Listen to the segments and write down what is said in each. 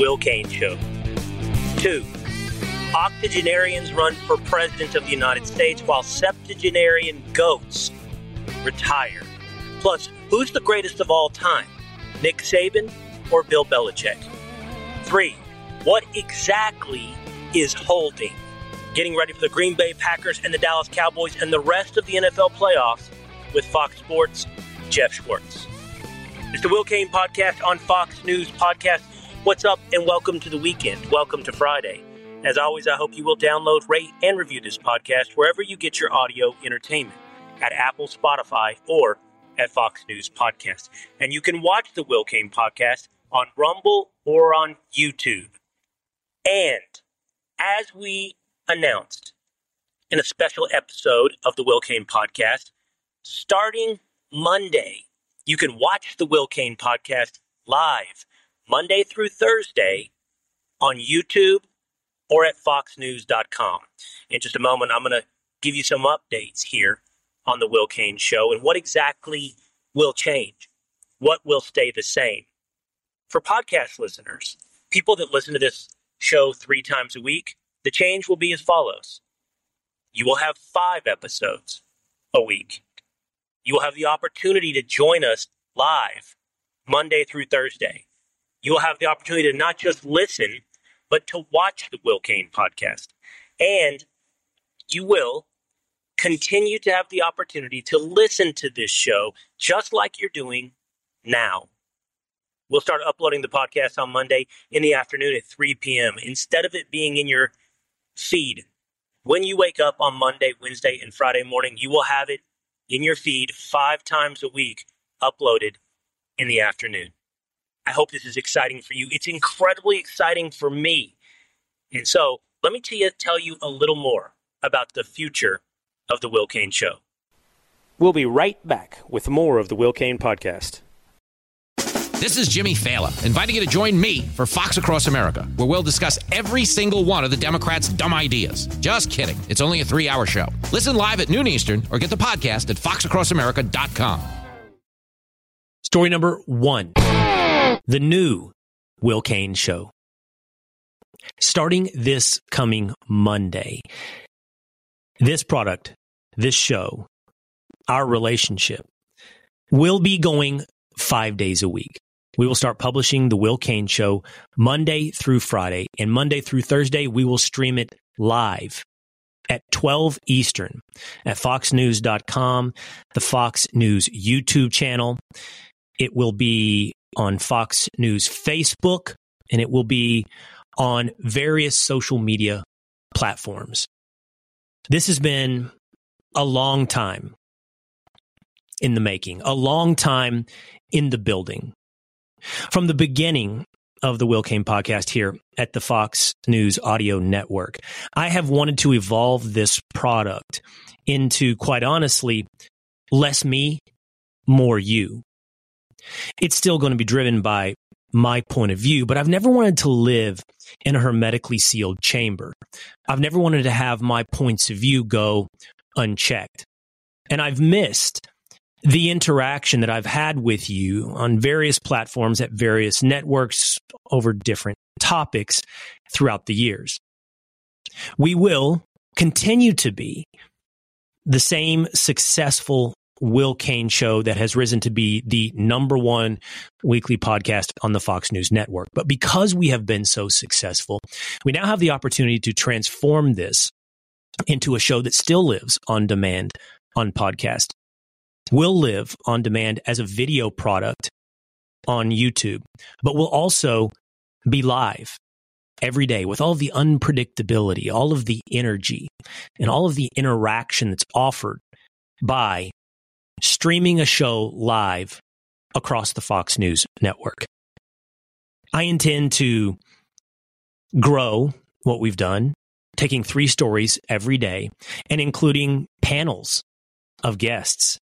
Will Cain Show. Two, octogenarians run for president of the United States while septuagenarian goats retire. Plus, who's the greatest of all time, Nick Saban or Bill Belichick? Three, what exactly is holding? Getting ready for the Green Bay Packers and the Dallas Cowboys and the rest of the NFL playoffs with Fox Sports, Geoff Schwartz. It's the Will Cain podcast on Fox News Podcast. What's up, and welcome to the weekend. Welcome to Friday. As always, I hope you will download, rate, and review this podcast wherever you get your audio entertainment at Apple, Spotify, or at Fox News Podcast. And you can watch the Will Cain podcast on Rumble or on YouTube. And as we announced in a special episode of the Will Cain podcast, starting Monday, you can watch the Will Cain podcast live Monday through Thursday on YouTube or at foxnews.com. In just a moment, I'm going to give you some updates here on the Will Cain show and what exactly will change, what will stay the same. For podcast listeners, people that listen to this show three times a week, the change will be as follows. You will have five episodes a week. You will have the opportunity to join us live Monday through Thursday. You will have the opportunity to not just listen, but to watch the Will Cain podcast. And you will continue to have the opportunity to listen to this show just like you're doing now. We'll start uploading the podcast on Monday in the afternoon at 3 p.m. instead of it being in your feed. When you wake up on Monday, Wednesday, and Friday morning, you will have it in your feed five times a week uploaded in the afternoon. I hope this is exciting for you. It's incredibly exciting for me. And so let me tell you, tell you a little more about the future of the Will Cain Show. We'll be right back with more of the Will Cain podcast. This is Jimmy Failla, inviting you to join me for Fox Across America, where we'll discuss every single one of the Democrats' dumb ideas. Just kidding. It's only a three hour show. Listen live at noon Eastern or get the podcast at foxacrossamerica.com. Story number one The new Will Cain Show. Starting this coming Monday, this product, this show, our relationship will be going five days a week. We will start publishing the Will Cain Show Monday through Friday, and Monday through Thursday, we will stream it live at 12 Eastern at foxnews.com, the Fox News YouTube channel. It will be on Fox News Facebook, and it will be on various social media platforms. This has been a long time in the making, a long time in the building. From the beginning of the Will Cain podcast here at the Fox News Audio Network, I have wanted to evolve this product into, quite honestly, less me, more you. It's still going to be driven by my point of view, but I've never wanted to live in a hermetically sealed chamber. I've never wanted to have my points of view go unchecked. And I've missed the interaction that I've had with you on various platforms at various networks over different topics throughout the years. We will continue to be the same successful Will Cain show that has risen to be the number one weekly podcast on the Fox News network. But because we have been so successful, we now have the opportunity to transform this into a show that still lives on demand on podcast will live on demand as a video product on YouTube, but will also be live every day with all the unpredictability, all of the energy, and all of the interaction that's offered by streaming a show live across the Fox News network. I intend to grow what we've done, taking three stories every day and including panels of guests,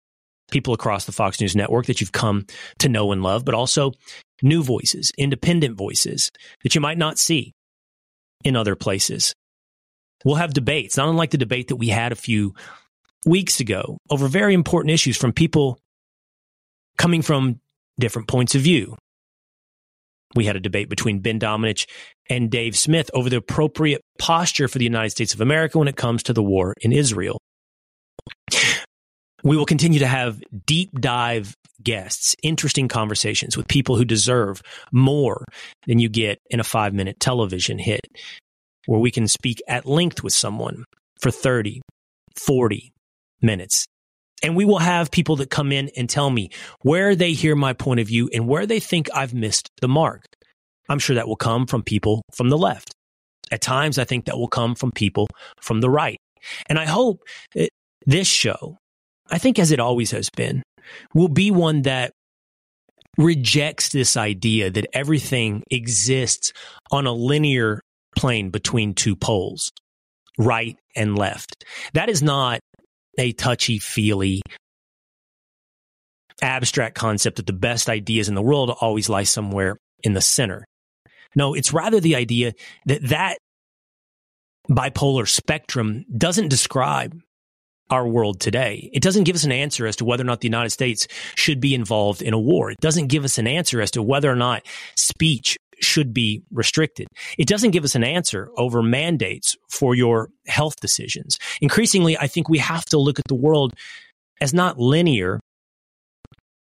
people across the Fox News network that you've come to know and love, but also new voices, independent voices that you might not see in other places. We'll have debates, not unlike the debate that we had a few weeks ago over very important issues from people coming from different points of view. We had a debate between Ben Domenech and Dave Smith over the appropriate posture for the United States of America when it comes to the war in Israel. We will continue to have deep dive guests, interesting conversations with people who deserve more than you get in a five minute television hit, where we can speak at length with someone for 30, 40 minutes. And we will have people that come in and tell me where they hear my point of view and where they think I've missed the mark. I'm sure that will come from people from the left. At times, I think that will come from people from the right. And I hope that this show, I think as it always has been, will be one that rejects this idea that everything exists on a linear plane between two poles, right and left. That is not a touchy feely abstract concept that the best ideas in the world always lie somewhere in the center. No, it's rather the idea that that bipolar spectrum doesn't describe our world today. It doesn't give us an answer as to whether or not the United States should be involved in a war. It doesn't give us an answer as to whether or not speech should be restricted. It doesn't give us an answer over mandates for your health decisions. Increasingly, I think we have to look at the world as not linear,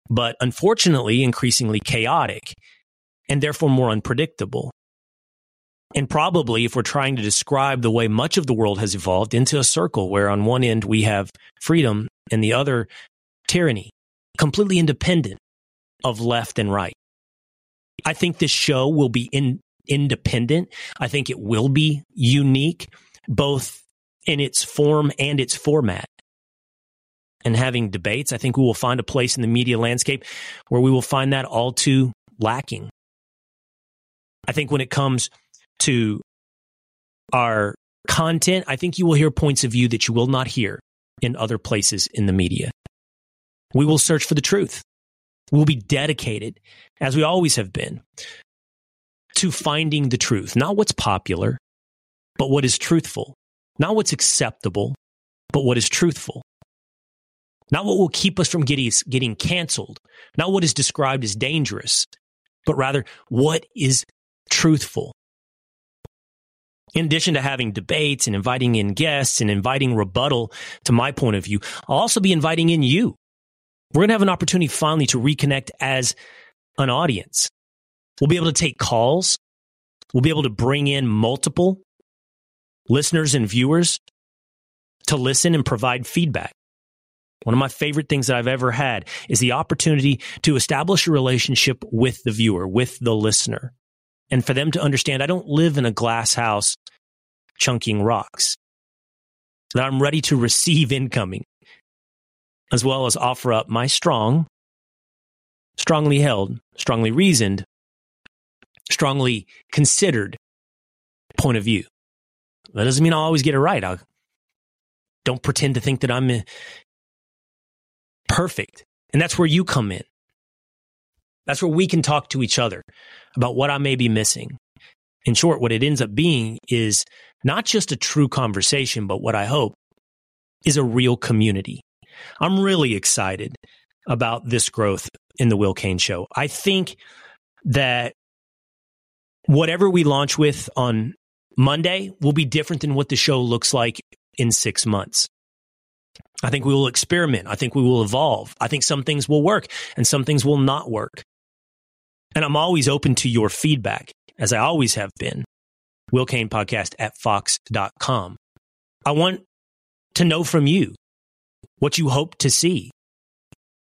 but unfortunately, increasingly chaotic and therefore more unpredictable. And probably, if we're trying to describe the way much of the world has evolved into a circle where on one end we have freedom and the other tyranny, completely independent of left and right. I think this show will be in, independent. I think it will be unique, both in its form and its format. And having debates, I think we will find a place in the media landscape where we will find that all too lacking. I think when it comes to our content, I think you will hear points of view that you will not hear in other places in the media. We will search for the truth. We'll be dedicated, as we always have been, to finding the truth, not what's popular, but what is truthful, not what's acceptable, but what is truthful. Not what will keep us from getting, getting canceled, not what is described as dangerous, but rather what is truthful. In addition to having debates and inviting in guests and inviting rebuttal to my point of view, I'll also be inviting in you. We're going to have an opportunity finally to reconnect as an audience. We'll be able to take calls. We'll be able to bring in multiple listeners and viewers to listen and provide feedback. One of my favorite things that I've ever had is the opportunity to establish a relationship with the viewer, with the listener and for them to understand I don't live in a glass house chunking rocks, that I'm ready to receive incoming, as well as offer up my strong, strongly held, strongly reasoned, strongly considered point of view. That doesn't mean I'll always get it right. I don't pretend to think that I'm uh, perfect. And that's where you come in. That's where we can talk to each other about what I may be missing. In short, what it ends up being is not just a true conversation, but what I hope is a real community. I'm really excited about this growth in the Will Cain show. I think that whatever we launch with on Monday will be different than what the show looks like in six months. I think we will experiment. I think we will evolve. I think some things will work and some things will not work. And I'm always open to your feedback, as I always have been. Will Cain Podcast at fox.com. I want to know from you what you hope to see,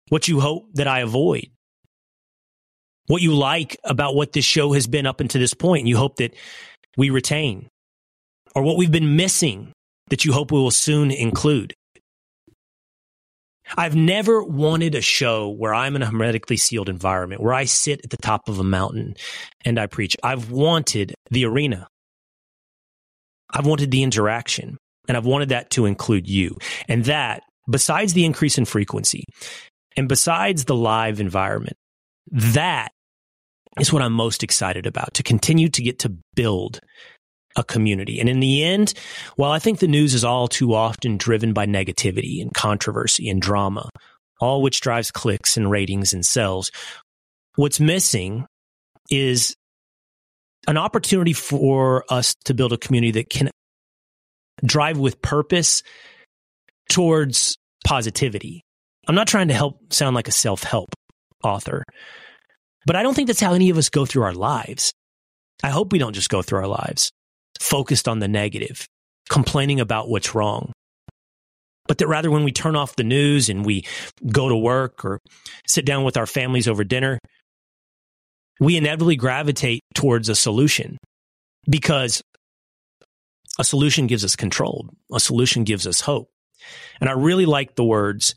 what you hope that I avoid, what you like about what this show has been up until this point, and you hope that we retain, or what we've been missing that you hope we will soon include. I've never wanted a show where I'm in a hermetically sealed environment, where I sit at the top of a mountain and I preach. I've wanted the arena. I've wanted the interaction and I've wanted that to include you. And that, besides the increase in frequency and besides the live environment, that is what I'm most excited about to continue to get to build a community. And in the end, while I think the news is all too often driven by negativity and controversy and drama, all which drives clicks and ratings and sales, what's missing is an opportunity for us to build a community that can drive with purpose towards positivity. I'm not trying to help sound like a self help author, but I don't think that's how any of us go through our lives. I hope we don't just go through our lives focused on the negative, complaining about what's wrong. But that rather, when we turn off the news and we go to work or sit down with our families over dinner, we inevitably gravitate towards a solution because a solution gives us control. A solution gives us hope. And I really like the words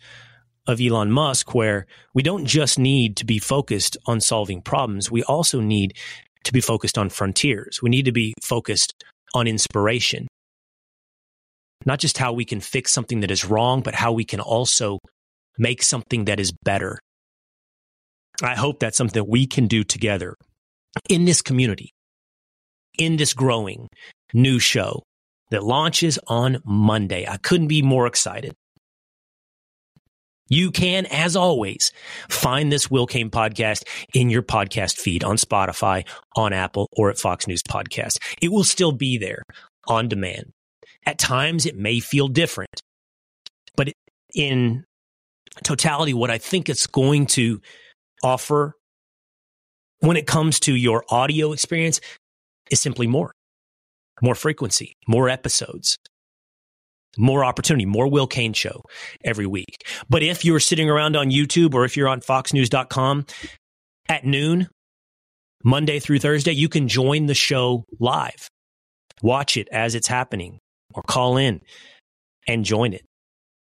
of Elon Musk, where we don't just need to be focused on solving problems. We also need to be focused on frontiers. We need to be focused on inspiration. Not just how we can fix something that is wrong, but how we can also make something that is better. I hope that's something that we can do together in this community, in this growing new show that launches on Monday. I couldn't be more excited. You can, as always, find this Will Cain podcast in your podcast feed on Spotify, on Apple, or at Fox News Podcast. It will still be there on demand. At times, it may feel different, but in totality, what I think it's going to offer when it comes to your audio experience is simply more, more frequency, more episodes, more opportunity, more Will Cain show every week. But if you're sitting around on YouTube or if you're on foxnews.com at noon, Monday through Thursday, you can join the show live. Watch it as it's happening or call in and join it.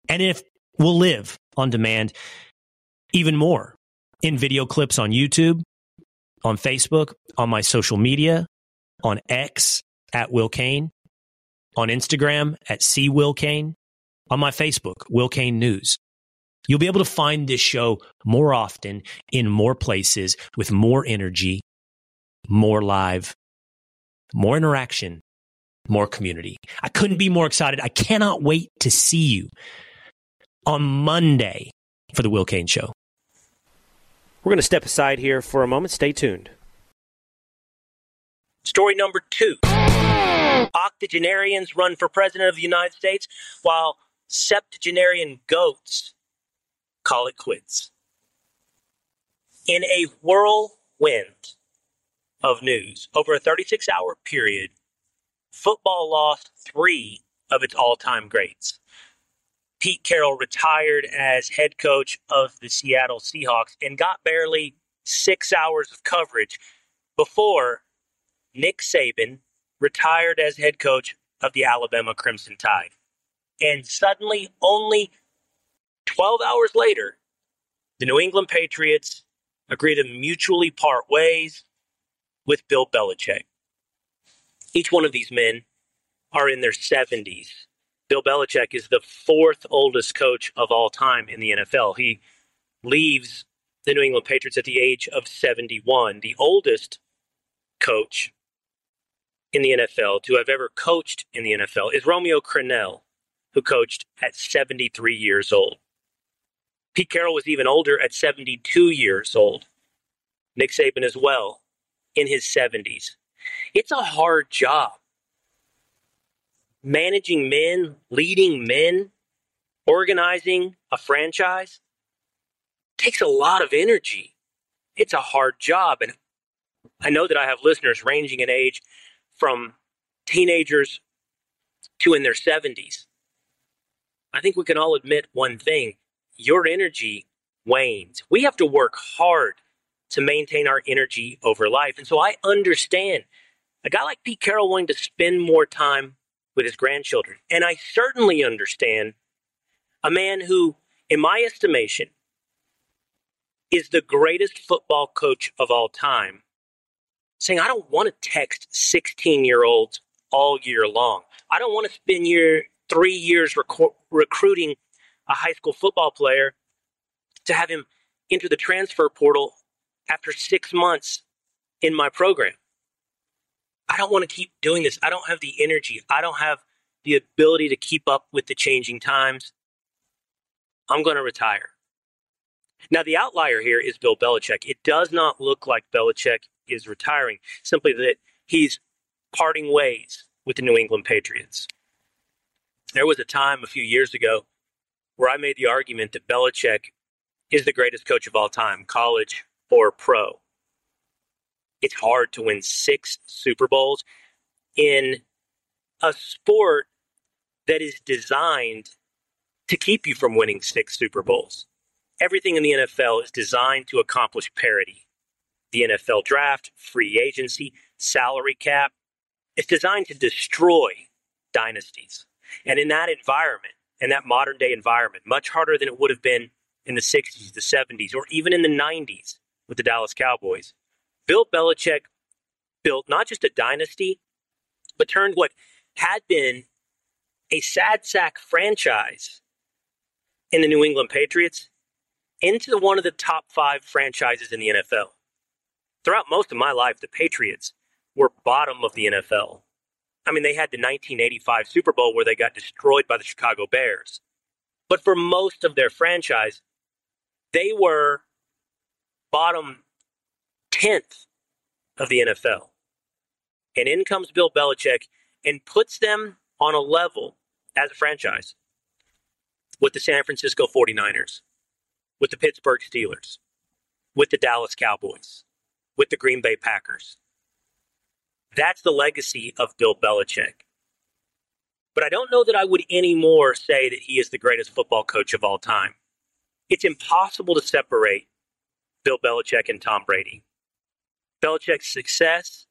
And if we'll live on demand even more in video clips on YouTube, on Facebook, on my social media, on X at Will Cain, on Instagram at C Will Cain, on my Facebook, Will Cain News. You'll be able to find this show more often in more places with more energy, more live, more interaction, more community. I couldn't be more excited. I cannot wait to see you on Monday for the Will Cain Show. We're going to step aside here for a moment. Stay tuned. Story number two octogenarians run for president of the United States, while septuagenarian goats call it quits. In a whirlwind of news over a 36 hour period, football lost three of its all time greats. Pete Carroll retired as head coach of the Seattle Seahawks and got barely six hours of coverage before Nick Saban retired as head coach of the Alabama Crimson Tide. And suddenly, only 12 hours later, the New England Patriots agree to mutually part ways with Bill Belichick. Each one of these men are in their 70s. Bill Belichick is the fourth oldest coach of all time in the NFL. He leaves the New England Patriots at the age of 71. The oldest coach in the NFL to have ever coached in the NFL is Romeo Crennel, who coached at 73 years old. Pete Carroll was even older at 72 years old. Nick Saban as well, in his 70s. It's a hard job. Managing men, leading men, organizing a franchise takes a lot of energy. It's a hard job. And I know that I have listeners ranging in age from teenagers to in their 70s. I think we can all admit one thing your energy wanes. We have to work hard to maintain our energy over life. And so I understand a guy like Pete Carroll wanting to spend more time with his grandchildren. And I certainly understand a man who, in my estimation, is the greatest football coach of all time saying, I don't want to text 16 year olds all year long. I don't want to spend your three years rec- recruiting a high school football player to have him enter the transfer portal after six months in my program. I don't want to keep doing this. I don't have the energy. I don't have the ability to keep up with the changing times. I'm going to retire. Now, the outlier here is Bill Belichick. It does not look like Belichick is retiring, simply that he's parting ways with the New England Patriots. There was a time a few years ago where I made the argument that Belichick is the greatest coach of all time, college or pro. It's hard to win six Super Bowls in a sport that is designed to keep you from winning six Super Bowls. Everything in the NFL is designed to accomplish parity. The NFL draft, free agency, salary cap, it's designed to destroy dynasties. And in that environment, in that modern day environment, much harder than it would have been in the 60s, the 70s, or even in the 90s with the Dallas Cowboys, Bill Belichick built not just a dynasty, but turned what had been a sad sack franchise in the New England Patriots into one of the top five franchises in the NFL. Throughout most of my life, the Patriots were bottom of the NFL. I mean, they had the 1985 Super Bowl where they got destroyed by the Chicago Bears. But for most of their franchise, they were bottom 10th of the NFL. And in comes Bill Belichick and puts them on a level as a franchise with the San Francisco 49ers, with the Pittsburgh Steelers, with the Dallas Cowboys, with the Green Bay Packers. That's the legacy of Bill Belichick. But I don't know that I would anymore say that he is the greatest football coach of all time. It's impossible to separate Bill Belichick and Tom Brady. Belichick's success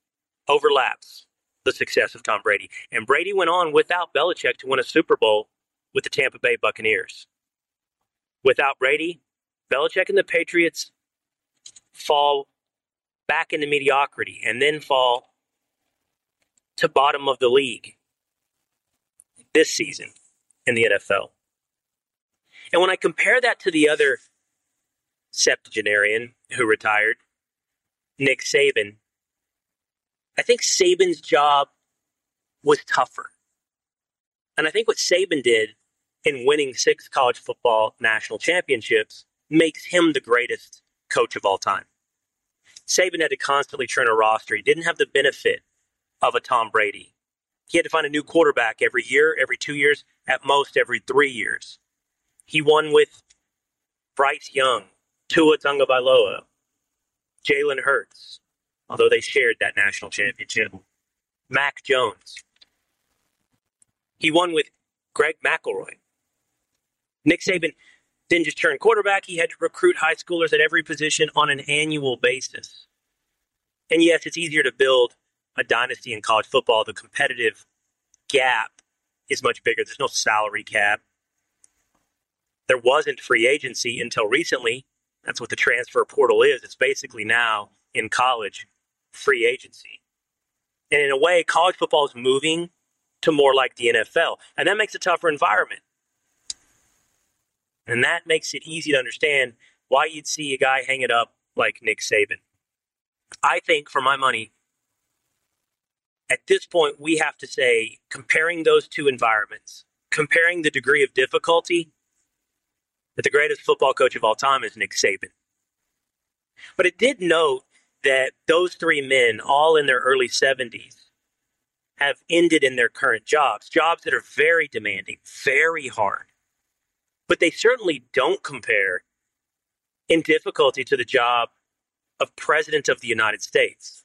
overlaps the success of Tom Brady. And Brady went on without Belichick to win a Super Bowl with the Tampa Bay Buccaneers. Without Brady, Belichick and the Patriots fall back into mediocrity and then fall to bottom of the league this season in the NFL. And when I compare that to the other septuagenarian who retired, Nick Saban, I think Saban's job was tougher. And I think what Saban did in winning six college football national championships makes him the greatest coach of all time. Saban had to constantly turn a roster. He didn't have the benefit of a Tom Brady. He had to find a new quarterback every year, every two years, at most every three years. He won with Bryce Young, Tua Tagovailoa, Jalen Hurts, although they shared that national championship, Mac Jones. He won with Greg McElroy. Nick Saban didn't just turn quarterback, he had to recruit high schoolers at every position on an annual basis. And yes, it's easier to build a dynasty in college football, the competitive gap is much bigger. There's no salary cap. There wasn't free agency until recently. That's what the transfer portal is. It's basically now in college free agency. And in a way, college football is moving to more like the NFL. And that makes a tougher environment. And that makes it easy to understand why you'd see a guy hang it up like Nick Saban. I think, for my money, at this point, we have to say, comparing those two environments, comparing the degree of difficulty, that the greatest football coach of all time is Nick Saban. But it did note that those three men, all in their early 70s, have ended in their current jobs, jobs that are very demanding, very hard. But they certainly don't compare in difficulty to the job of President of the United States.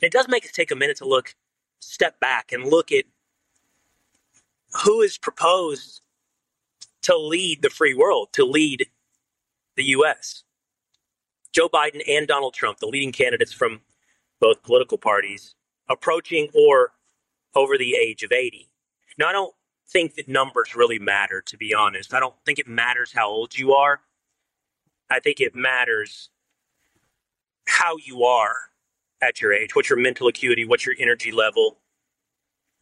It does make us take a minute to look, step back and look at who is proposed to lead the free world, to lead the U.S. Joe Biden and Donald Trump, the leading candidates from both political parties, approaching or over the age of 80. Now, I don't think that numbers really matter, to be honest. I don't think it matters how old you are. I think it matters how you are at your age, what's your mental acuity, what's your energy level.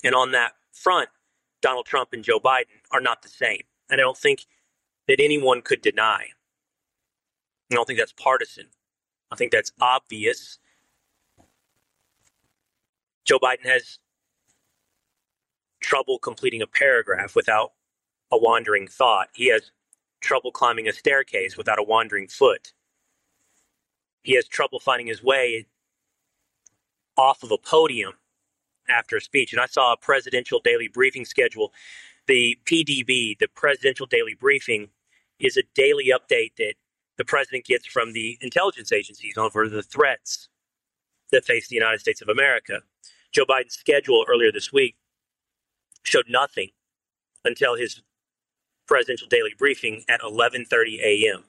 And on that front, Donald Trump and Joe Biden are not the same. And I don't think that anyone could deny. I don't think that's partisan. I think that's obvious. Joe Biden has trouble completing a paragraph without a wandering thought. He has trouble climbing a staircase without a wandering foot. He has trouble finding his way off of a podium after a speech. And I saw a presidential daily briefing schedule. The PDB, the presidential daily briefing, is a daily update that the president gets from the intelligence agencies over the threats that face the United States of America. Joe Biden's schedule earlier this week showed nothing until his presidential daily briefing at 11:30 a.m.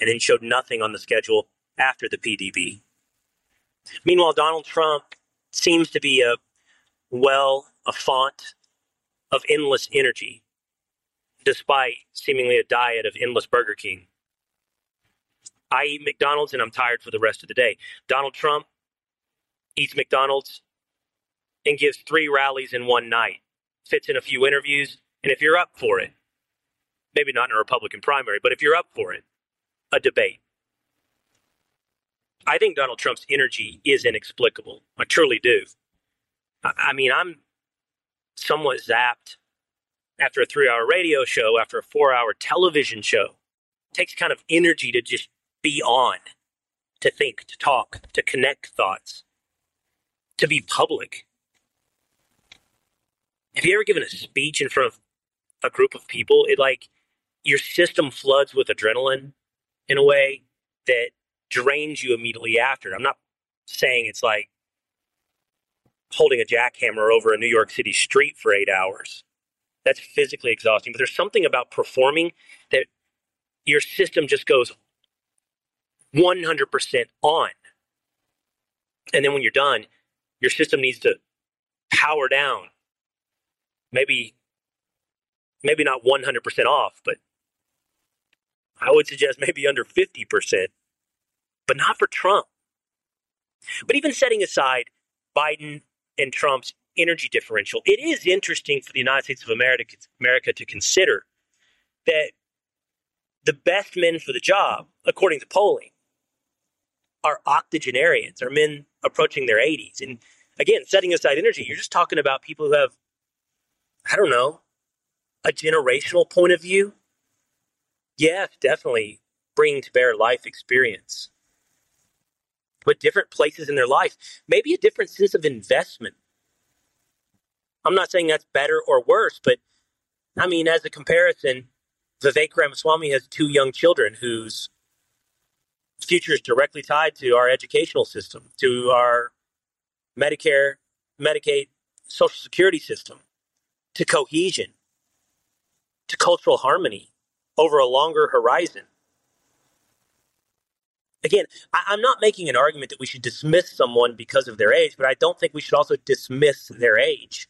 and then showed nothing on the schedule after the PDB. Meanwhile, Donald Trump seems to be a well, a font of endless energy, despite seemingly a diet of endless Burger King. I eat McDonald's and I'm tired for the rest of the day. Donald Trump eats McDonald's and gives three rallies in one night, fits in a few interviews, and if you're up for it, maybe not in a Republican primary, but if you're up for it, a debate. I think Donald Trump's energy is inexplicable. I truly do. I mean, I'm somewhat zapped after a three hour radio show, after a four hour television show. It takes kind of energy to just be on, to think, to talk, to connect thoughts, to be public. Have you ever given a speech in front of a group of people? It like your system floods with adrenaline in a way that drains you immediately after. I'm not saying it's like holding a jackhammer over a New York City street for eight hours. That's physically exhausting. But there's something about performing that your system just goes 100% on. And then when you're done, your system needs to power down. Maybe, maybe not 100% off, but I would suggest maybe under 50%, but not for Trump. But even setting aside Biden and Trump's energy differential, it is interesting for the United States of America, America to consider that the best men for the job, according to polling, are octogenarians, are men approaching their 80s. And again, setting aside energy, you're just talking about people who have, I don't know, a generational point of view. Yes, definitely bring to bear life experience but different places in their life, maybe a different sense of investment. I'm not saying that's better or worse, but I mean, as a comparison, Vivek Ramaswamy has two young children whose future is directly tied to our educational system, to our Medicare, Medicaid, Social Security system, to cohesion, to cultural harmony over a longer horizon again, I, am not making an argument that we should dismiss someone because of their age, but I don't think we should also dismiss their age.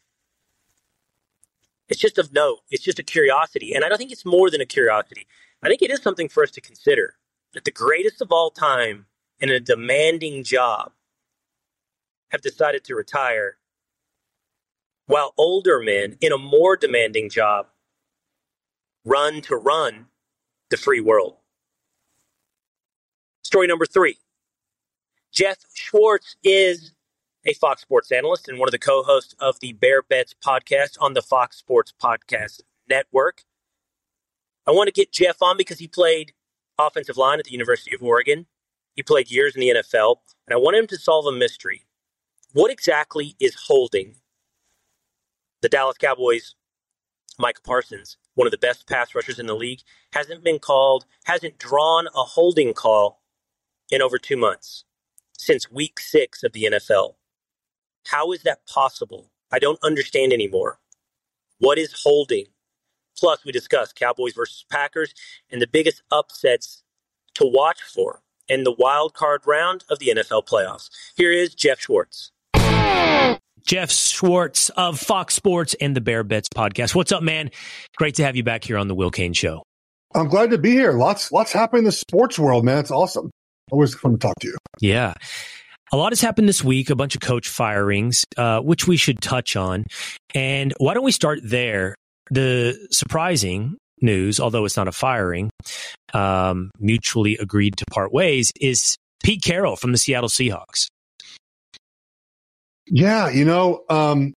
It's just of note. It's just a curiosity. And I don't think it's more than a curiosity. I think it is something for us to consider that the greatest of all time in a demanding job have decided to retire, while older men in a more demanding job run to run the free world. Story number three Geoff Schwartz is a Fox Sports analyst and one of the co hosts of the Bear Bets podcast on the Fox Sports Podcast Network. I want to get Geoff on because he played offensive line at the University of Oregon. He played years in the NFL, and I want him to solve a mystery. What exactly is holding the Dallas Cowboys, Micah Parsons, one of the best pass rushers in the league, hasn't been called, hasn't drawn a holding call in over two months since week six of the NFL. How is that possible? I don't understand anymore. What is holding? Plus, we discussed Cowboys versus Packers and the biggest upsets to watch for in the wild card round of the NFL playoffs. Here is Geoff Schwartz. Geoff Schwartz of Fox Sports and the Bear Bets podcast. What's up, man? Great to have you back here on the Will Cain Show. I'm glad to be here. Lots, lots happening in the sports world, man. It's awesome. Always fun to talk to you. Yeah. A lot has happened this week, a bunch of coach firings, uh, which we should touch on. And why don't we start there? The surprising news, although it's not a firing, um, mutually agreed to part ways, is Pete Carroll from the Seattle Seahawks. Yeah, you know, um,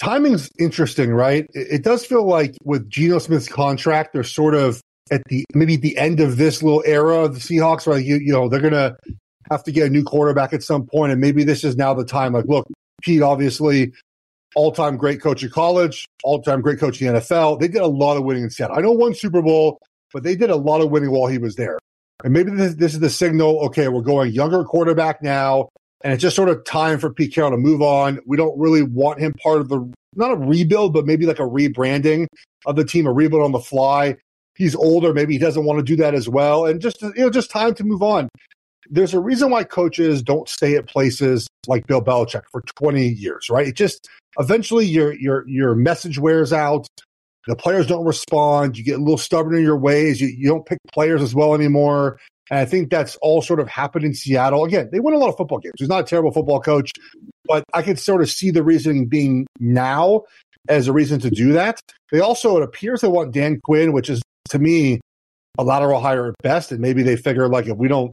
timing's interesting, right? It, it does feel like with Geno Smith's contract, they're sort of at the maybe the end of this little era of the Seahawks, right? You, you know, they're gonna have to get a new quarterback at some point, and maybe this is now the time. Like, look, Pete, obviously, all time great coach in college, all time great coach in the NFL. They did a lot of winning in Seattle. I know one Super Bowl, but they did a lot of winning while he was there. And maybe this, this is the signal. Okay, we're going younger quarterback now, and it's just sort of time for Pete Carroll to move on. We don't really want him part of the not a rebuild, but maybe like a rebranding of the team, a rebuild on the fly. He's older, maybe he doesn't want to do that as well, and just you know, just time to move on there's a reason why coaches don't stay at places like Bill Belichick for 20 years, right? It just eventually your your your message wears out. The players don't respond. You get a little stubborn in your ways. You, you don't pick players as well anymore. And I think that's all sort of happened in Seattle. Again, they win a lot of football games. He's not a terrible football coach, but I could sort of see the reasoning being now as a reason to do that. They also, it appears they want Dan Quinn, which is to me a lateral hire at best. And maybe they figure like if we don't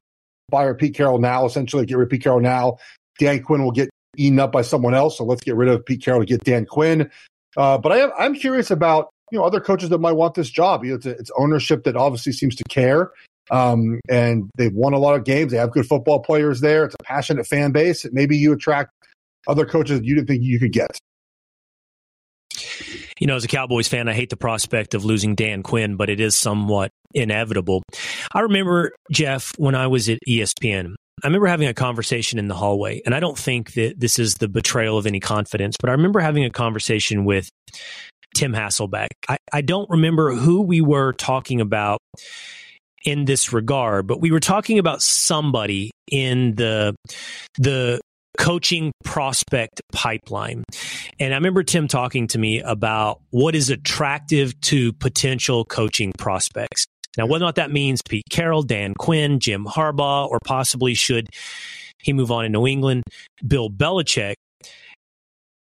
fire Pete Carroll now, essentially get rid of Pete Carroll now. Dan Quinn will get eaten up by someone else. So let's get rid of Pete Carroll to get Dan Quinn. Uh, but I am, I'm curious about you know other coaches that might want this job. You know, it's, a, it's ownership that obviously seems to care, um, and they've won a lot of games. They have good football players there. It's a passionate fan base. Maybe you attract other coaches you didn't think you could get you know, as a Cowboys fan, I hate the prospect of losing Dan Quinn, but it is somewhat inevitable. I remember, Geoff, when I was at ESPN, I remember having a conversation in the hallway, and I don't think that this is the betrayal of any confidence, but I remember having a conversation with Tim Hasselbeck. I, I don't remember who we were talking about in this regard, but we were talking about somebody in the the coaching prospect pipeline. And I remember Tim talking to me about what is attractive to potential coaching prospects. Now, whether or not that means Pete Carroll, Dan Quinn, Jim Harbaugh, or possibly should he move on in New England, Bill Belichick.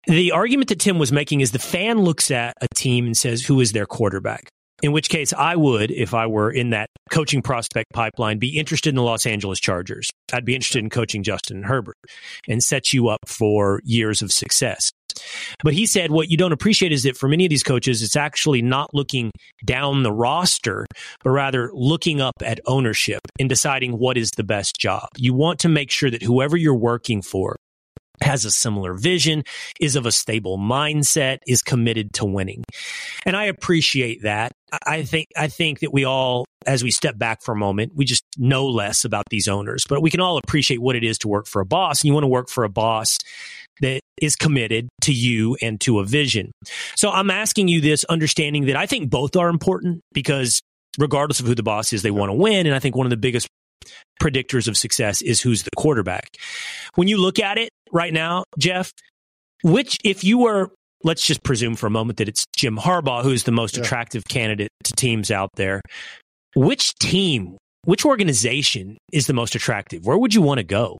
The argument that Tim was making is the fan looks at a team and says, who is their quarterback? In which case I would, if I were in that coaching prospect pipeline, be interested in the Los Angeles Chargers. I'd be interested in coaching Justin Herbert and set you up for years of success. But he said what you don't appreciate is that for many of these coaches, it's actually not looking down the roster, but rather looking up at ownership and deciding what is the best job. You want to make sure that whoever you're working for has a similar vision, is of a stable mindset, is committed to winning. And I appreciate that. I think I think that we all as we step back for a moment, we just know less about these owners, but we can all appreciate what it is to work for a boss. And you want to work for a boss that is committed to you and to a vision. So I'm asking you this understanding that I think both are important because regardless of who the boss is, they want to win. And I think one of the biggest predictors of success is who's the quarterback. When you look at it right now, Geoff, which, if you were, let's just presume for a moment that it's Jim Harbaugh who's the most yeah. attractive candidate to teams out there, which team, which organization is the most attractive? Where would you want to go?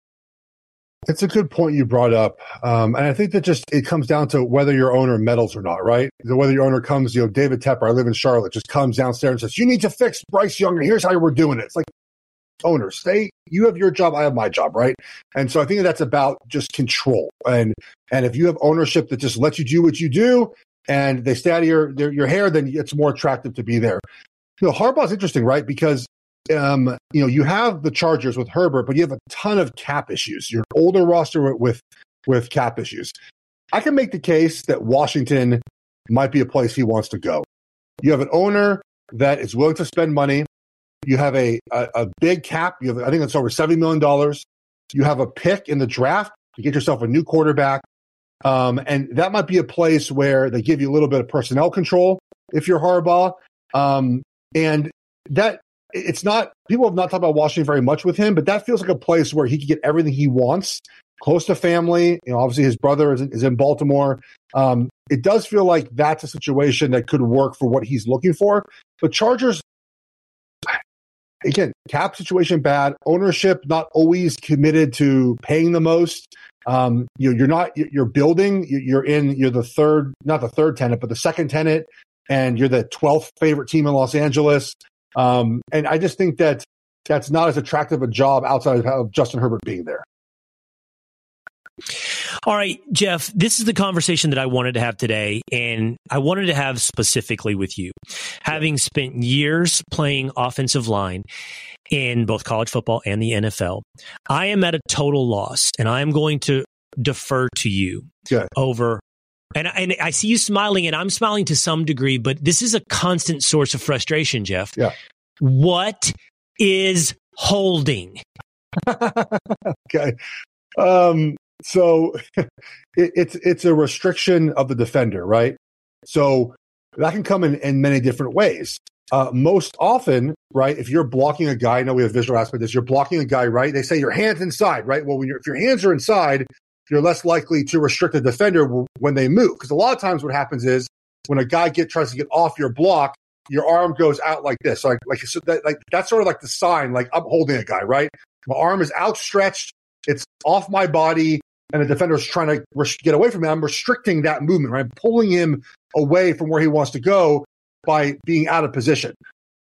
It's a good point you brought up, um, and I think that just it comes down to whether your owner meddles or not, right? Whether your owner comes, you know, David Tepper, I live in Charlotte, just comes downstairs and says, "You need to fix Bryce Young, and here's how we're doing it." It's like, owner. Stay. You have your job. I have my job, right? And so I think that's about just control. And and if you have ownership that just lets you do what you do, and they stay out of your your hair, then it's more attractive to be there. You know, Harbaugh's interesting, right? Because um, you know, you have the Chargers with Herbert, but you have a ton of cap issues. You're older roster with with cap issues. I can make the case that Washington might be a place he wants to go. You have an owner that is willing to spend money you have a, a, a big cap. You have, I think it's over $70 million. You have a pick in the draft to get yourself a new quarterback. Um, and that might be a place where they give you a little bit of personnel control if you're Harbaugh. Um, and that it's not, people have not talked about Washington very much with him, but that feels like a place where he can get everything he wants close to family. You know, obviously his brother is in, is in Baltimore. Um, it does feel like that's a situation that could work for what he's looking for. But Chargers again, cap situation bad, ownership not always committed to paying the most. Um, you you're not you're building. You're in. You're the third, not the third tenant, but the second tenant, and you're the twelfth favorite team in Los Angeles. Um, and I just think that that's not as attractive a job outside of Justin Herbert being there. All right, Geoff, this is the conversation that I wanted to have today, and I wanted to have specifically with you. Having spent years playing offensive line in both college football and the NFL, I am at a total loss, and I am going to defer to you yeah. over. And, and I see you smiling, and I'm smiling to some degree, but this is a constant source of frustration, Geoff. Yeah. What is holding? okay. Um, so it, it's it's a restriction of the defender, right? So that can come in, in many different ways. Uh, most often, right, if you're blocking a guy, I know we have visual aspect this, you're blocking a guy, right? They say your hands inside, right? Well, when if your hands are inside, you're less likely to restrict the defender when they move. Because a lot of times what happens is when a guy get tries to get off your block, your arm goes out like this. Like like so that, like that's sort of like the sign, like I'm holding a guy, right? My arm is outstretched, it's off my body, and the defender is trying to get away from him. I'm restricting that movement, right? I'm pulling him away from where he wants to go by being out of position.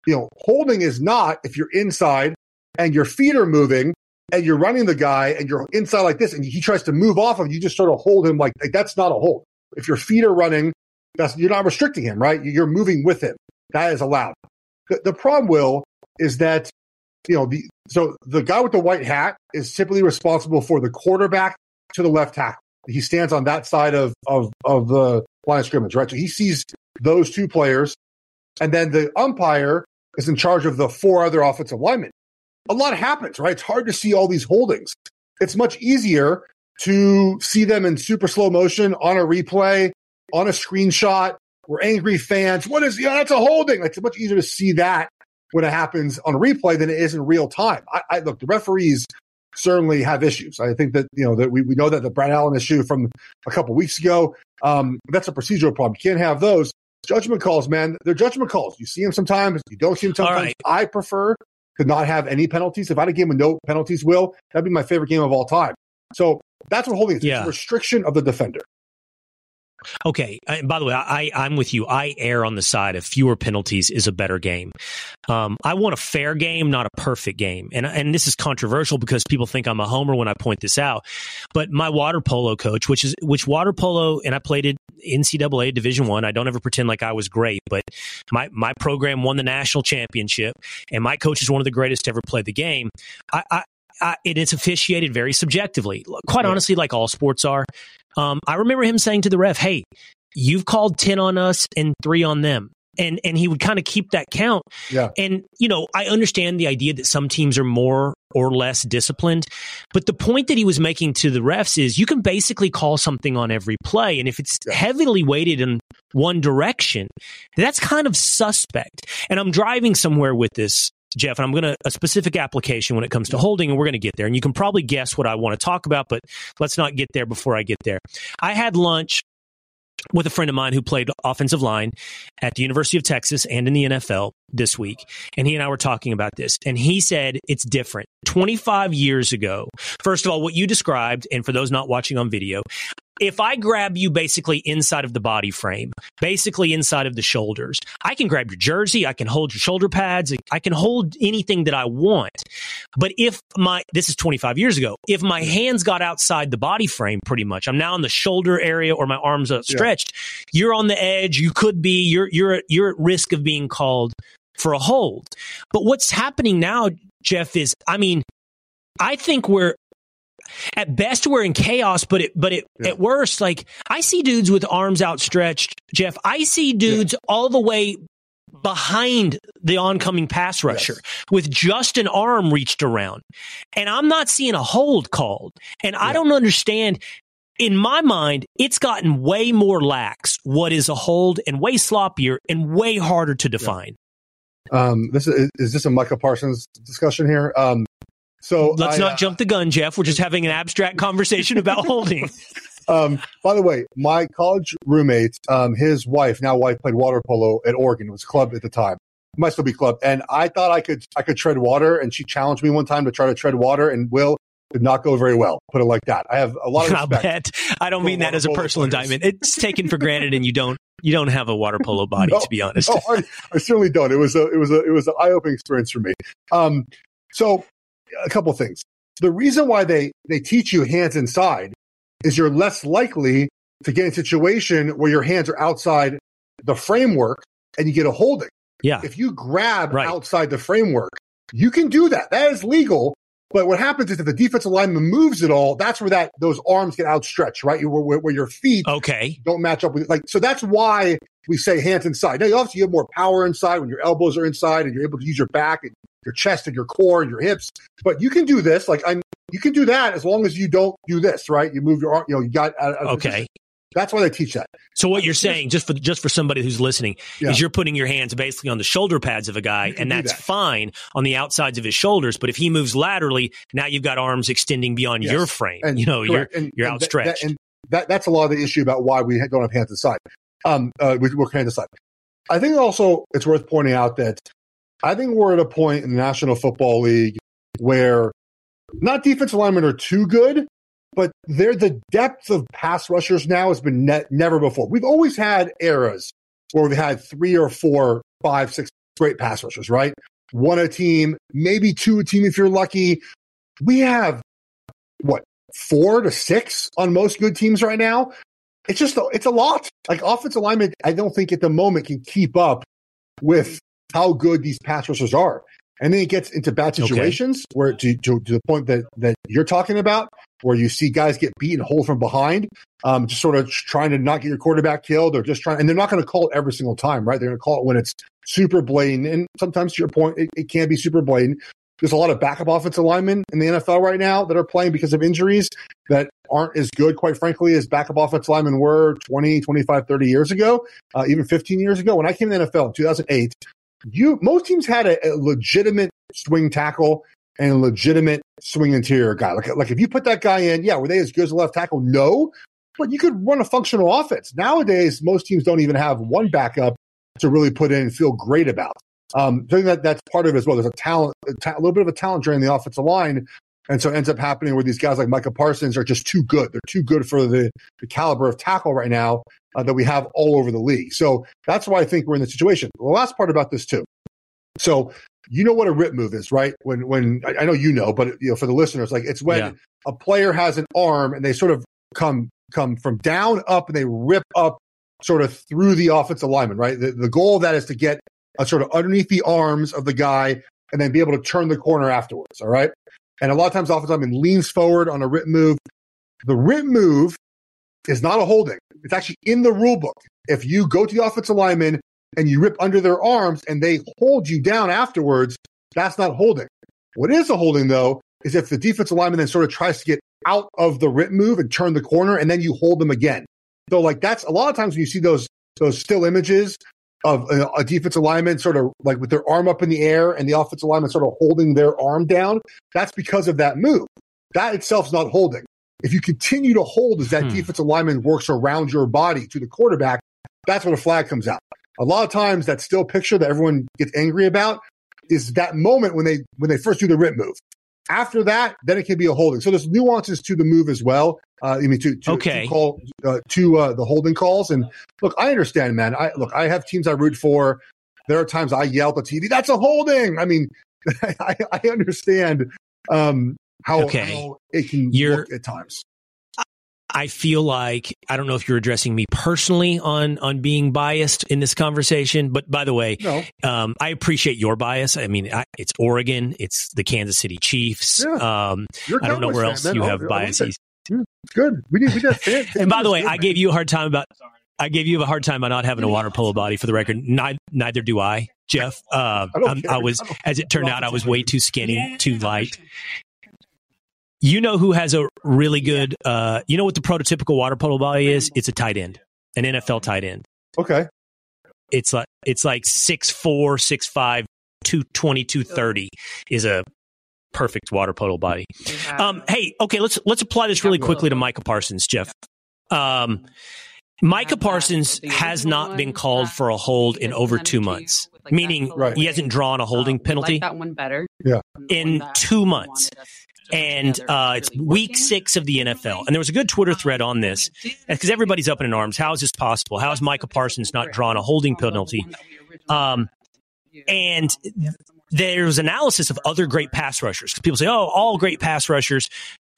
You know, holding is not if you're inside and your feet are moving and you're running the guy and you're inside like this and he tries to move off of you, just sort of hold him like, like that's not a hold. If your feet are running, that's you're not restricting him, right? You're moving with him. That is allowed. The, the problem, Will, is that you know the so the guy with the white hat is typically responsible for the quarterback to the left tackle. He stands on that side of, of, of the line of scrimmage, right? So he sees those two players. And then the umpire is in charge of the four other offensive linemen. A lot happens, right? It's hard to see all these holdings. It's much easier to see them in super slow motion on a replay, on a screenshot. We're angry fans. What is, yeah, that's a holding. Like, it's much easier to see that when it happens on a replay than it is in real time. I, I look, the referees certainly have issues. I think that you know that we, we know that the Brad Allen issue from a couple weeks ago um, that's a procedural problem. You can't have those judgment calls, man. They're judgment calls. You see them sometimes, you don't see them sometimes. Right. I prefer to not have any penalties. If I had a game with no penalties, will that'd be my favorite game of all time. So that's what holding is. Yeah. It's a restriction of the defender. Okay. by the way, I, I'm with you. I err on the side of fewer penalties is a better game. Um, I want a fair game, not a perfect game. And, and this is controversial because people think I'm a homer when I point this out. But my water polo coach, which is, which water polo, and I played it NCAA Division One. I. I don't ever pretend like I was great, but my, my program won the national championship and my coach is one of the greatest to ever play the game. I, I, I, it is officiated very subjectively. Quite honestly, like all sports are. Um, I remember him saying to the ref, "Hey, you've called ten on us and three on them." And and he would kind of keep that count. Yeah. And you know, I understand the idea that some teams are more or less disciplined, but the point that he was making to the refs is you can basically call something on every play, and if it's heavily weighted in one direction, that's kind of suspect. And I'm driving somewhere with this Geoff, and I'm going to a specific application when it comes to holding, and we're going to get there. And you can probably guess what I want to talk about, but let's not get there before I get there. I had lunch with a friend of mine who played offensive line at the University of Texas and in the NFL this week. And he and I were talking about this. And he said it's different. 25 years ago, first of all, what you described, and for those not watching on video, if I grab you basically inside of the body frame, basically inside of the shoulders, I can grab your jersey, I can hold your shoulder pads, I can hold anything that I want. But if my, this is 25 years ago, if my mm-hmm. hands got outside the body frame pretty much, I'm now in the shoulder area or my arms outstretched, yeah. you're on the edge, you could be, you're, you're, you're at risk of being called for a hold. But what's happening now, Geoff, is, I mean, I think we're at best we're in chaos, but it, but it, yeah. at worst, like I see dudes with arms outstretched, Geoff. I see dudes yeah. all the way behind the oncoming pass rusher yes. with just an arm reached around. And I'm not seeing a hold called. And yeah. I don't understand. In my mind, it's gotten way more lax what is a hold and way sloppier and way harder to define. Um, this is, is this a Micah Parsons discussion here? Um, so let's I, not uh, jump the gun, Geoff. We're just having an abstract conversation about holding. Um, by the way, my college roommate, um, his wife, now wife, played water polo at Oregon. It was club at the time. It might still be club. And I thought I could I could tread water, and she challenged me one time to try to tread water, and Will did not go very well. Put it like that. I have a lot of respect. I bet. I don't mean that as a personal players. indictment. It's taken for granted, and you don't you don't have a water polo body, no, to be honest. No, I, I, certainly don't. It was a it was a it was an eye opening experience for me. Um, so a couple things. The reason why they they teach you hands inside is you're less likely to get in a situation where your hands are outside the framework and you get a holding. Yeah. If you grab right. outside the framework, you can do that. That is legal. But what happens is if the defensive lineman moves at all, that's where that those arms get outstretched, right? Where, where, where your feet okay don't match up with like. So that's why we say hands inside. Now, you obviously, you have more power inside when your elbows are inside and you're able to use your back and your chest and your core and your hips. But you can do this. Like I'm, you can do that as long as you don't do this, right? You move your arm. You know, you got uh, okay. That's why they teach that. So what you're saying, just for just for somebody who's listening, yeah. is you're putting your hands basically on the shoulder pads of a guy, and that's that. fine on the outsides of his shoulders. But if he moves laterally, now you've got arms extending beyond yes. your frame. And, you know, correct. you're and, you're and outstretched. That, and that, that's a lot of the issue about why we don't have hands inside. Um, uh, we work hands inside. I think also it's worth pointing out that I think we're at a point in the National Football League where not defensive linemen are too good, but they're the depth of pass rushers now has been ne- never before. We've always had eras where we've had three or four, five, six great pass rushers, right? One a team, maybe two a team if you're lucky. We have what four to six on most good teams right now. It's just it's a lot. Like offensive alignment, I don't think at the moment can keep up with how good these pass rushers are. And then it gets into bad situations okay. where to, to, to, the point that, that you're talking about, where you see guys get beaten whole from behind, um, just sort of trying to not get your quarterback killed or just trying, and they're not going to call it every single time, right? They're going to call it when it's super blatant. And sometimes to your point, it, it can be super blatant. There's a lot of backup offensive linemen in the NFL right now that are playing because of injuries that aren't as good, quite frankly, as backup offensive linemen were 20, 25, 30 years ago, uh, even 15 years ago. When I came to the NFL in 2008, you most teams had a, a legitimate swing tackle and a legitimate swing interior guy. Like, like if you put that guy in, yeah, were they as good as a left tackle? No, but you could run a functional offense. Nowadays, most teams don't even have one backup to really put in and feel great about. Um, I think that that's part of it as well. There's a talent, a, ta- little bit of a talent drain in the offensive line. And so it ends up happening where these guys like Micah Parsons are just too good. They're too good for the, the caliber of tackle right now uh, that we have all over the league. So that's why I think we're in the situation. The last part about this too. So you know what a rip move is, right? When when I know you know, but you know for the listeners, like it's when yeah. a player has an arm and they sort of come come from down up and they rip up sort of through the offensive lineman, right? The, the goal of that is to get a sort of underneath the arms of the guy and then be able to turn the corner afterwards. All right. And a lot of times, offensive lineman leans forward on a rip move. The rip move is not a holding. It's actually in the rule book. If you go to the offensive lineman and you rip under their arms and they hold you down afterwards, that's not holding. What is a holding though is if the defensive lineman then sort of tries to get out of the rip move and turn the corner and then you hold them again. So like that's a lot of times when you see those those still images of a, a defensive lineman sort of like with their arm up in the air and the offensive lineman sort of holding their arm down, that's because of that move. That itself is not holding. If you continue to hold as that hmm. defensive lineman works around your body to the quarterback, that's when a flag comes out. A lot of times that still picture that everyone gets angry about is that moment when they when they first do the rip move. After that, then it can be a holding. So there's nuances to the move as well. Uh, I mean, to, to, okay. to call uh, to uh, the holding calls. And look, I understand, man. I look, I have teams I root for. There are times I yell at the TV, "That's a holding." I mean, I, I understand um, how, okay. how it can You're, look at times. I feel like I don't know if you're addressing me personally on on being biased in this conversation, but by the way, no. um, I appreciate your bias. I mean, I, it's Oregon, it's the Kansas City Chiefs. Yeah. Um, I don't know where else you have biases. good. We need we got and by the way, I gave you a hard time about. I gave you a hard time about not having a water polo body. For the record, neither, neither do I, Geoff. Uh, I, I, was, as it turned out, I was way too skinny, too light, you know who has a really good, uh, you know what the prototypical water polo body is? It's a tight end, an NFL tight end. Okay. It's like, it's like 6'4, 6'5, 220, 230 is a perfect water polo body. Um, hey, okay, let's, let's apply this really quickly to Micah Parsons, Geoff. Um, Micah Parsons has not been called for a hold in over two months, meaning he hasn't drawn a holding penalty that one better. Yeah. in two months. And uh, it's week six of the NFL. And there was a good Twitter thread on this because everybody's up in arms. How is this possible? How is Micah Parsons not drawn a holding penalty? Um, and there's analysis of other great pass rushers. 'Cause People say, oh, all great pass rushers,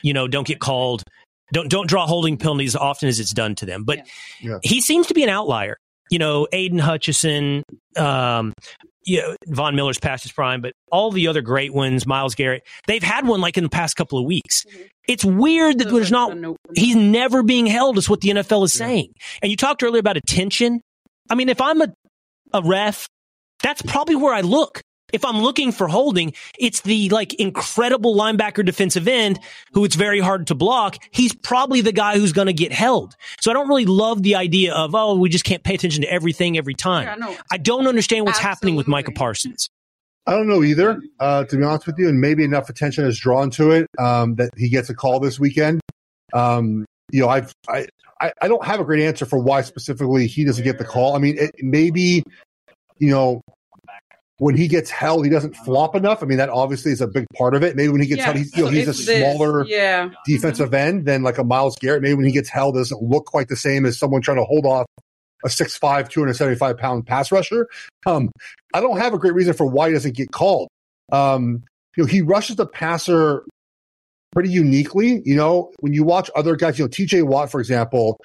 you know, don't get called, don't don't draw holding penalties as often as it's done to them. But Yeah. he seems to be an outlier. You know, Aidan Hutchinson, um, you know, Von Miller's past his prime, but all the other great ones, Myles Garrett, they've had one like in the past couple of weeks. It's weird that there's not, he's never being held, is what the NFL is saying. And you talked earlier about attention. I mean, if I'm a, a ref, that's probably where I look. If I'm looking for holding, it's the like incredible linebacker defensive end who it's very hard to block. He's probably the guy who's going to get held. So I don't really love the idea of, oh, we just can't pay attention to everything every time. Yeah, no. I don't understand what's happening with Micah Parsons. I don't know either, uh, to be honest with you, and maybe enough attention is drawn to it um, that he gets a call this weekend. Um, you know, I've I, I I don't have a great answer for why specifically he doesn't get the call. I mean, it, maybe you know when he gets held, he doesn't flop enough. I mean, that obviously is a big part of it. Maybe when he gets Yeah, held, he's, you know, he's a it's this- smaller yeah. defensive end than like a Myles Garrett. Maybe when he gets held, it doesn't look quite the same as someone trying to hold off a 6'5", 275 pound pass rusher. Um, I don't have a great reason for why he doesn't get called. Um, you know, he rushes the passer pretty uniquely. You know, when you watch other guys, you know, TJ Watt, for example,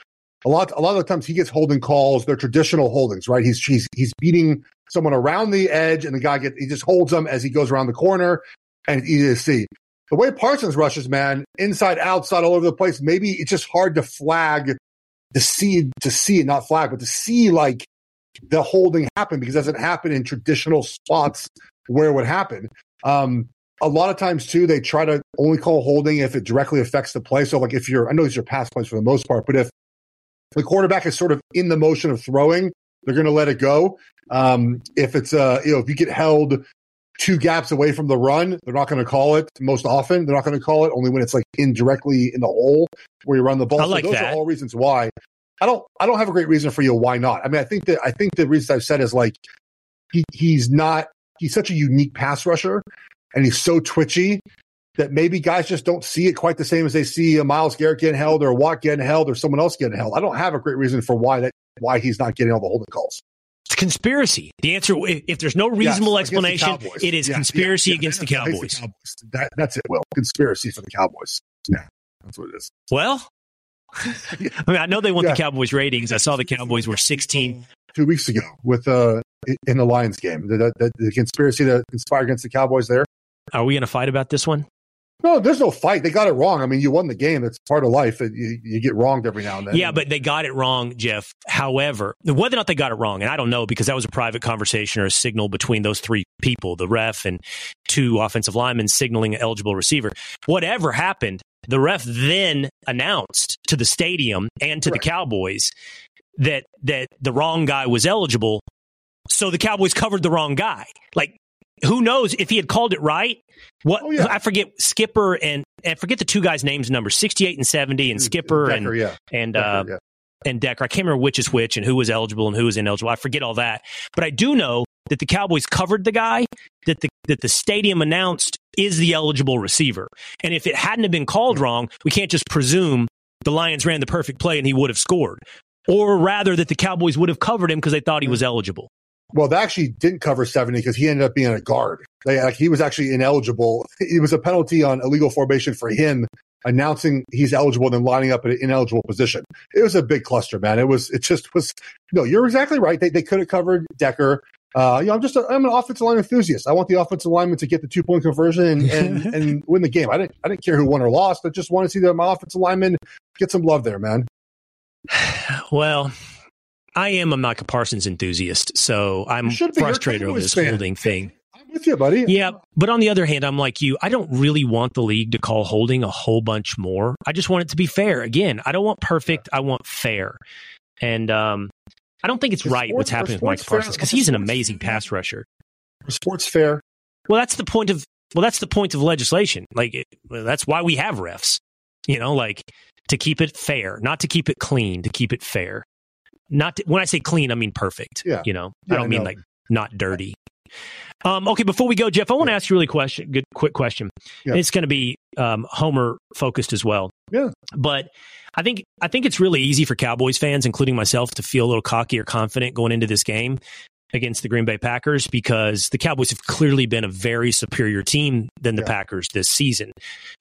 a lot, a lot of the times he gets holding calls. They're traditional holdings, right? He's, he's, he's beating someone around the edge and the guy get, he just holds them as he goes around the corner and it's easy to see. The way Parsons rushes, man, inside, outside, all over the place, maybe it's just hard to flag to see, to see not flag, but to see like the holding happen because it doesn't happen in traditional spots where it would happen. Um, a lot of times too, they try to only call holding if it directly affects the play. So like if you're, I know these are pass plays for the most part, but if the quarterback is sort of in the motion of throwing, they're going to let it go. Um, if it's, uh, you know, if you get held two gaps away from the run, they're not going to call it most often. They're not going to call it only when it's like indirectly in the hole where you run the ball. I like so those that. are all reasons why. I don't, I don't have a great reason for you why not. I mean, I think that, I think the reasons I've said is like, he, he's not, he's such a unique pass rusher and he's so twitchy that maybe guys just don't see it quite the same as they see a Myles Garrett getting held or a Watt getting held or someone else getting held. I don't have a great reason for why that why he's not getting all the holding calls. It's conspiracy. The answer, if, if there's no reasonable Yes, explanation, it is Yeah, conspiracy yeah, yeah, against the Cowboys. Cowboys. That, that's it, Will. Conspiracy for the Cowboys. Yeah, that's what it is. Well, I mean, I know they want the Cowboys ratings. I saw the Cowboys were 16. Two weeks ago with uh in the Lions game, the, the, the conspiracy to conspire against the Cowboys there. Are we going to fight about this one? No, there's no fight. They got it wrong. I mean, you won the game. It's part of life. You, you get wronged every now and then. Yeah, but they got it wrong, Geoff. However, whether or not they got it wrong, and I don't know because that was a private conversation or a signal between those three people, the ref and two offensive linemen signaling an eligible receiver. Whatever happened, the ref then announced to the stadium and to Correct. the Cowboys that that the wrong guy was eligible. So the Cowboys covered the wrong guy. Like who knows if he had called it right? What Oh, yeah. I forget Skipper and and I forget the two guys' names numbers, 68 and 70 and Skipper Mm, Decker, and yeah. and Decker, uh, yeah. and Decker. I can't remember which is which and who was eligible and who was ineligible. I forget all that. But I do know that the Cowboys covered the guy that the that the stadium announced is the eligible receiver. And if it hadn't have been called wrong, we can't just presume the Lions ran the perfect play and he would have scored. Or rather that the Cowboys would have covered him because they thought he was eligible. Well, they actually didn't cover 70 because he ended up being a guard. They, like, he was actually ineligible. It was a penalty on illegal formation for him announcing he's eligible and then lining up at an ineligible position. It was a big cluster, man. It was, it just was, no, you're exactly right. They, they could have covered Decker. Uh, you know, I'm just, a, I'm an offensive line enthusiast. I want the offensive lineman to get the two point conversion and, and, and win the game. I didn't, I didn't care who won or lost. I just want to see that my offensive lineman get some love there, man. Well, I am a Micah Parsons enthusiast, so I'm You should be. You're a frustrated over this fan. holding thing. I'm with you, buddy. Yeah, but on the other hand, I'm like you. I don't really want the league to call holding a whole bunch more. I just want it to be fair. Again, I don't want perfect. I want fair. And um, I don't think it's right sports- what's happening with Micah Parsons because he's an amazing pass rusher. Sports fair. Well, that's the point of well, that's the point of legislation. Like it, well, that's why we have refs. You know, like to keep it fair, not to keep it clean, to keep it fair. Not to, when I say clean, I mean perfect. Yeah. You know, Yeah, I don't mean no. like not dirty. Um, okay, before we go, Geoff, I want to ask you a really question, good, quick question. Yeah. It's going to be um, Homer focused as well. Yeah. But I think I think it's really easy for Cowboys fans, including myself, to feel a little cocky or confident going into this game against the Green Bay Packers because the Cowboys have clearly been a very superior team than the Yeah. Packers this season.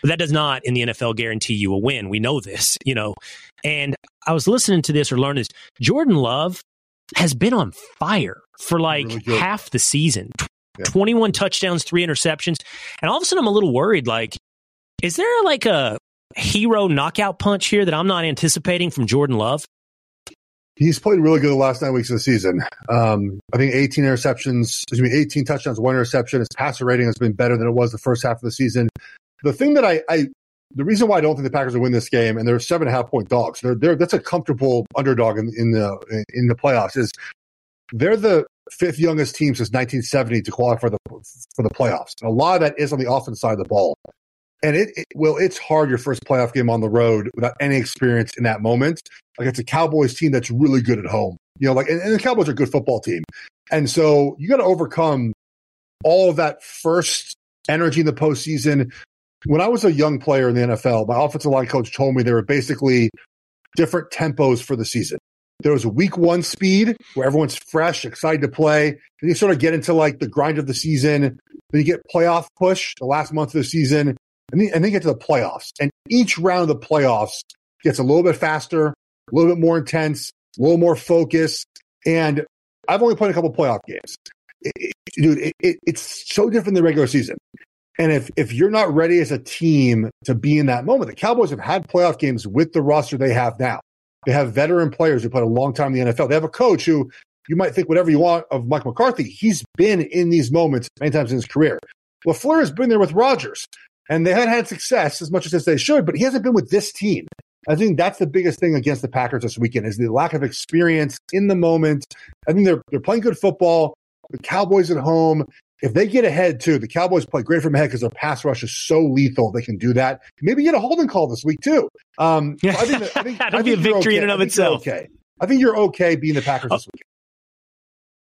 But that does not in the NFL guarantee you a win. We know this, you know. And I was listening to this or learning this. Jordan Love has been on fire for like Really half the season. Yeah. 21 touchdowns, three interceptions. And all of a sudden I'm a little worried like is there like a hero knockout punch here that I'm not anticipating from Jordan Love? He's played really good the last nine weeks of the season. Um, I think 18 interceptions, excuse me, 18 touchdowns, one interception. His passer rating has been better than it was the first half of the season. The thing that I, I the reason why I don't think the Packers will win this game, and they're seven and a half point dogs, they're, they're that's a comfortable underdog in, in the in the playoffs. Is they're the fifth youngest team since 1970 to qualify for the for the playoffs. And a lot of that is on the offense side of the ball. And it, it well, it's hard your first playoff game on the road without any experience in that moment. Like it's a Cowboys team that's really good at home. You know, like and, and the Cowboys are a good football team. And so you got to overcome all of that first energy in the postseason. When I was a young player in the NFL, my offensive line coach told me there were basically different tempos for the season. There was a week one speed where everyone's fresh, excited to play. Then you sort of get into like the grind of the season. Then you get playoff push the last month of the season, and then, then get to the playoffs. And each round of the playoffs gets a little bit faster, a little bit more intense, a little more focus. And I've only played a couple playoff games. It- it- dude, it, it's so different than the regular season. And if if you're not ready as a team to be in that moment, the Cowboys have had playoff games with the roster they have now. They have veteran players who played a long time in the NFL. They have a coach who you might think whatever you want of Mike McCarthy. He's been in these moments many times in his career. LaFleur has been there with Rodgers, and they haven't had success as much as they should, but he hasn't been with this team. I think that's the biggest thing against the Packers this weekend is the lack of experience in the moment. I think they're they're playing good football. The Cowboys at home. If they get ahead too, the Cowboys play great from ahead because their pass rush is so lethal. They can do that. Maybe get a holding call this week too. Um, so I think that, I think, That'll I be a think you're victory in okay. and of think itself. Okay, I think you're okay being the Packers this week.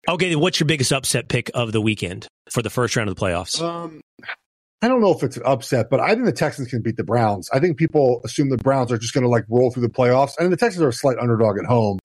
Okay, then what's your biggest upset pick of the weekend for the first round of the playoffs? Um, I don't know if it's an upset, but I think the Texans can beat the Browns. I think people assume the Browns are just going to like roll through the playoffs, and the Texans are a slight underdog at home.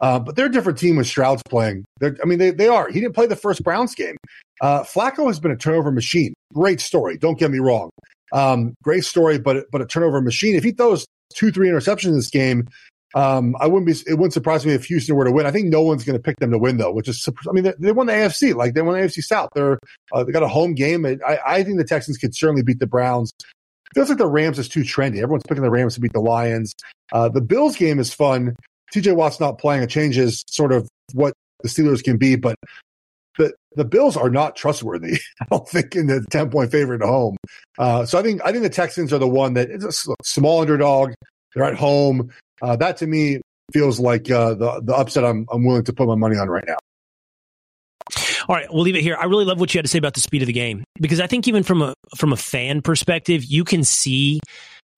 Uh, but they're a different team with Stroud's playing. They're, I mean, they, they are. He didn't play the first Browns game. Uh, Flacco has been a turnover machine. Great story. Don't get me wrong. Um, great story, but but a turnover machine. If he throws two, three interceptions in this game, um, I wouldn't be. It wouldn't surprise me if Houston were to win. I think no one's going to pick them to win though, which is. I mean, they, they won the AFC. Like they won the AFC South. They're uh, they got a home game. I, I think the Texans could certainly beat the Browns. Feels like the Rams is too trendy. Everyone's picking the Rams to beat the Lions. Uh, the Bills game is fun. TJ Watt's not playing. It changes sort of what the Steelers can be, but the the Bills are not trustworthy. I don't think in the ten point favorite at home. Uh, so I think I think the Texans are the one that is a small underdog. They're at home. Uh, that to me feels like uh, the the upset I'm I'm willing to put my money on right now. All right, we'll leave it here. I really love what you had to say about the speed of the game because I think even from a from a fan perspective, you can see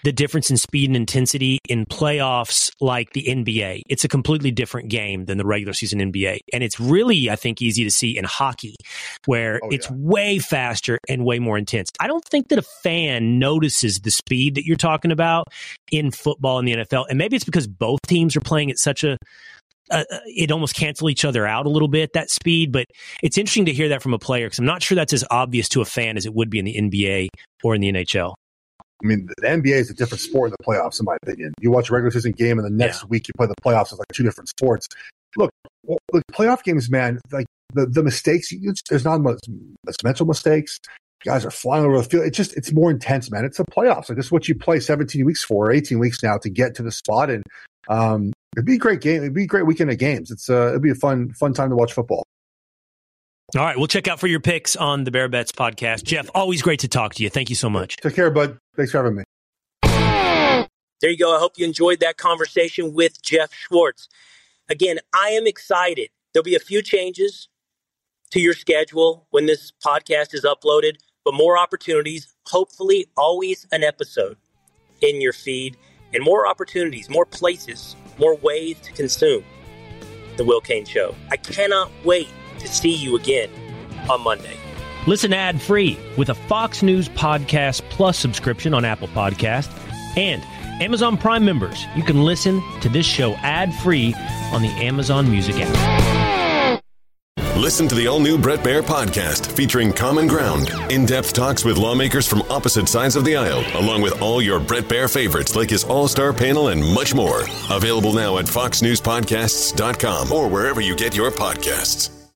the difference in speed and intensity in playoffs like the NBA. It's a completely different game than the regular season NBA. And it's really, I think, easy to see in hockey where Oh, it's yeah. way faster and way more intense. I don't think that a fan notices the speed that you're talking about in football in the NFL. And maybe it's because both teams are playing at such a uh, it almost cancel each other out a little bit that speed but it's interesting to hear that from a player because i'm not sure that's as obvious to a fan as it would be in the nba or in the nhl I mean, the NBA is a different sport in the playoffs, in my opinion. You watch a regular season game, and the next Yeah. week you play the playoffs. It's like two different sports. Look, look, playoff games, man. Like the the mistakes, you, there's not much mental mistakes. Guys are flying over the field. It's just it's more intense, man. It's the playoffs. Like this is what you play 17 weeks for, or 18 weeks now to get to the spot. And um, it'd be a great game. It'd be a great weekend of games. It's uh, it'd be a fun fun time to watch football. All right we'll check out for your picks on the bear bets podcast geoff always great to talk to you thank you so much Take care, bud. Thanks for having me. There you go. I hope you enjoyed that conversation with Geoff Schwartz. Again, I am excited. There'll be a few changes to your schedule when this podcast is uploaded, but more opportunities, hopefully, always an episode in your feed, and more opportunities, more places, more ways to consume. The Will Cain Show. I cannot wait to see you again on Monday. Listen ad free with a Fox News Podcast Plus subscription on Apple Podcast and Amazon Prime members. You can listen to this show ad free on the Amazon Music app. Listen to the all new Bret Baier podcast featuring Common Ground, in depth talks with lawmakers from opposite sides of the aisle, along with all your Bret Baier favorites like his all star panel and much more. Available now at foxnewspodcasts.com or wherever you get your podcasts.